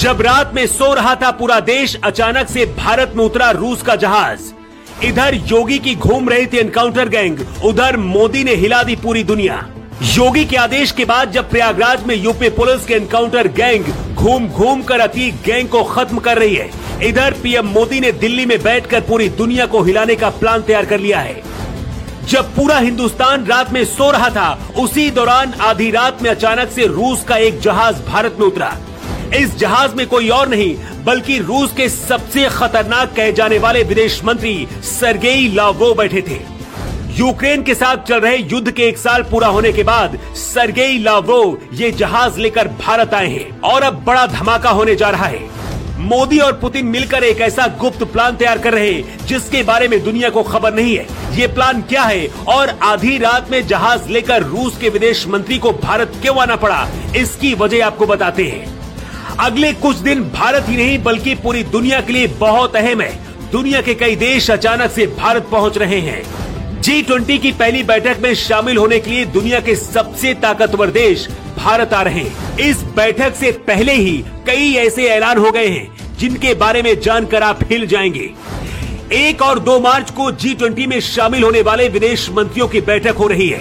जब रात में सो रहा था पूरा देश, अचानक से भारत में उतरा रूस का जहाज़। इधर योगी की घूम रही थी एनकाउंटर गैंग उधर मोदी ने हिला दी पूरी दुनिया। योगी के आदेश के बाद जब प्रयागराज में यूपी पुलिस के एनकाउंटर गैंग घूम घूम कर अति गैंग को खत्म कर रही है। इधर पीएम मोदी ने दिल्ली में बैठकर पूरी दुनिया को हिलाने का प्लान तैयार कर लिया है। जब पूरा हिंदुस्तान रात में सो रहा था, उसी दौरान आधी रात में अचानक से रूस का एक जहाज़ भारत में उतरा। इस जहाज़ में कोई और नहीं, बल्कि रूस के सबसे खतरनाक कहे जाने वाले विदेश मंत्री सरगेई लावरो बैठे थे। यूक्रेन के साथ चल रहे युद्ध के एक साल पूरा होने के बाद सरगेई लावरो ये जहाज़ लेकर भारत आए हैं और अब बड़ा धमाका होने जा रहा है। मोदी और पुतिन मिलकर एक ऐसा गुप्त प्लान तैयार कर रहे हैं, जिसके बारे में दुनिया को खबर नहीं है। ये प्लान क्या है? और आधी रात में जहाज़ लेकर रूस के विदेश मंत्री को भारत क्यों आना पड़ा? इसकी वजह आपको बताते हैं। अगले कुछ दिन भारत ही नहीं, बल्कि पूरी दुनिया के लिए बहुत अहम है। दुनिया के कई देश अचानक से भारत पहुँच रहे हैं। जी ट्वेंटी की पहली बैठक में शामिल होने के लिए दुनिया के सबसे ताकतवर देश भारत आ रहे हैं। इस बैठक से पहले ही कई ऐसे ऐलान हो गए हैं, जिनके बारे में जानकर आप हिल जाएँगे। एक और दो मार्च को जी ट्वेंटी में शामिल होने वाले विदेश मंत्रियों की बैठक हो रही है।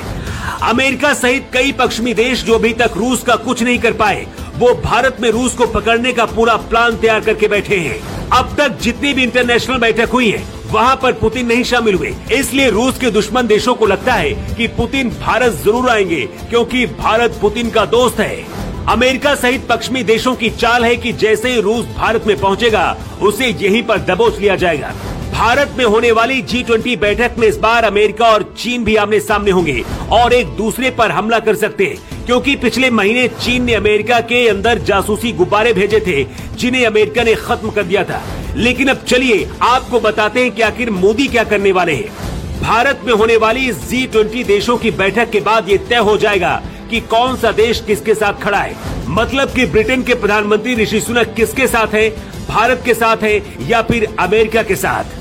अमेरिका सहित कई पश्चिमी देश जो अभी तक रूस का कुछ नहीं कर पाए वो भारत में रूस को पकड़ने का पूरा प्लान तैयार करके बैठे हैं। अब तक जितनी भी इंटरनेशनल बैठक हुई है, वहाँ पर पुतिन नहीं शामिल हुए। इसलिए रूस के दुश्मन देशों को लगता है कि पुतिन भारत ज़रूर आएँगे, क्योंकि भारत पुतिन का दोस्त है। अमेरिका सहित पश्चिमी देशों की चाल है कि जैसे ही रूस भारत में पहुंचेगा, उसे यहीं पर दबोच लिया जाएगा। भारत में होने वाली जी ट्वेंटी बैठक में इस बार अमेरिका और चीन भी आमने सामने होंगे और एक दूसरे पर हमला कर सकते हैं, क्योंकि पिछले महीने चीन ने अमेरिका के अंदर जासूसी गुब्बारे भेजे थे, जिन्हें अमेरिका ने खत्म कर दिया था। लेकिन अब चलिए, आपको बताते हैं कि आखिर मोदी क्या करने वाले हैं। भारत में होने वाली जी ट्वेंटी देशों की बैठक के बाद ये तय हो जाएगा कि कौन सा देश किसके साथ खड़ा है। मतलब कि ब्रिटेन के प्रधानमंत्री ऋषि सुनक किसके साथ है, भारत के साथ है या फिर अमेरिका के साथ?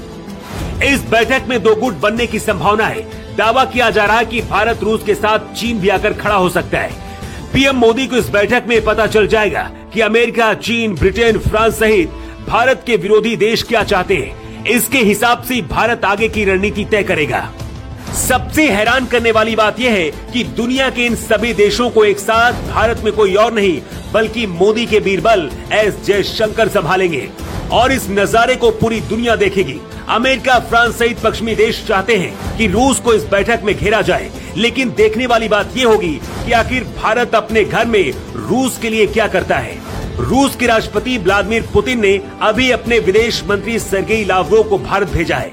इस बैठक में दो गुट बनने की संभावना है। दावा किया जा रहा है कि भारत रूस के साथ चीन भी आकर खड़ा हो सकता है। पीएम मोदी को इस बैठक में पता चल जाएगा कि अमेरिका, चीन, ब्रिटेन, फ्रांस सहित भारत के विरोधी देश क्या चाहते हैं। इसके हिसाब से भारत आगे की रणनीति तय करेगा। सबसे हैरान करने वाली बात यह है कि दुनिया के इन सभी देशों को एक साथ भारत में कोई और नहीं, बल्कि मोदी के बीरबल एस जयशंकर संभालेंगे और इस नजारे को पूरी दुनिया देखेगी। अमेरिका, फ्रांस सहित पश्चिमी देश चाहते हैं कि रूस को इस बैठक में घेरा जाए। लेकिन देखने वाली बात ये होगी कि आखिर भारत अपने घर में रूस के लिए क्या करता है। रूस के राष्ट्रपति व्लादिमीर पुतिन ने अभी अपने विदेश मंत्री सरगेई लावरो को भारत भेजा है।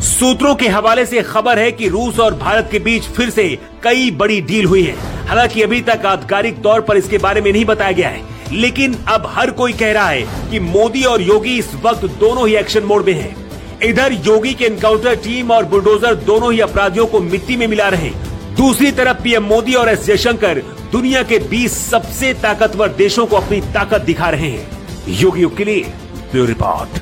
सूत्रों के हवाले से खबर है कि रूस और भारत के बीच फिर से कई बड़ी डील हुई है। हालाँकि अभी तक आधिकारिक तौर पर इसके बारे में नहीं बताया गया है। लेकिन अब हर कोई कह रहा है कि मोदी और योगी इस वक्त दोनों ही एक्शन मोड में हैं। इधर योगी के एनकाउंटर टीम और बुलडोजर दोनों ही अपराधियों को मिट्टी में मिला रहे। दूसरी तरफ़ पीएम मोदी और एस जयशंकर दुनिया के 20 सबसे ताकतवर देशों को अपनी ताकत दिखा रहे हैं। योगियों के लिए रिपोर्ट।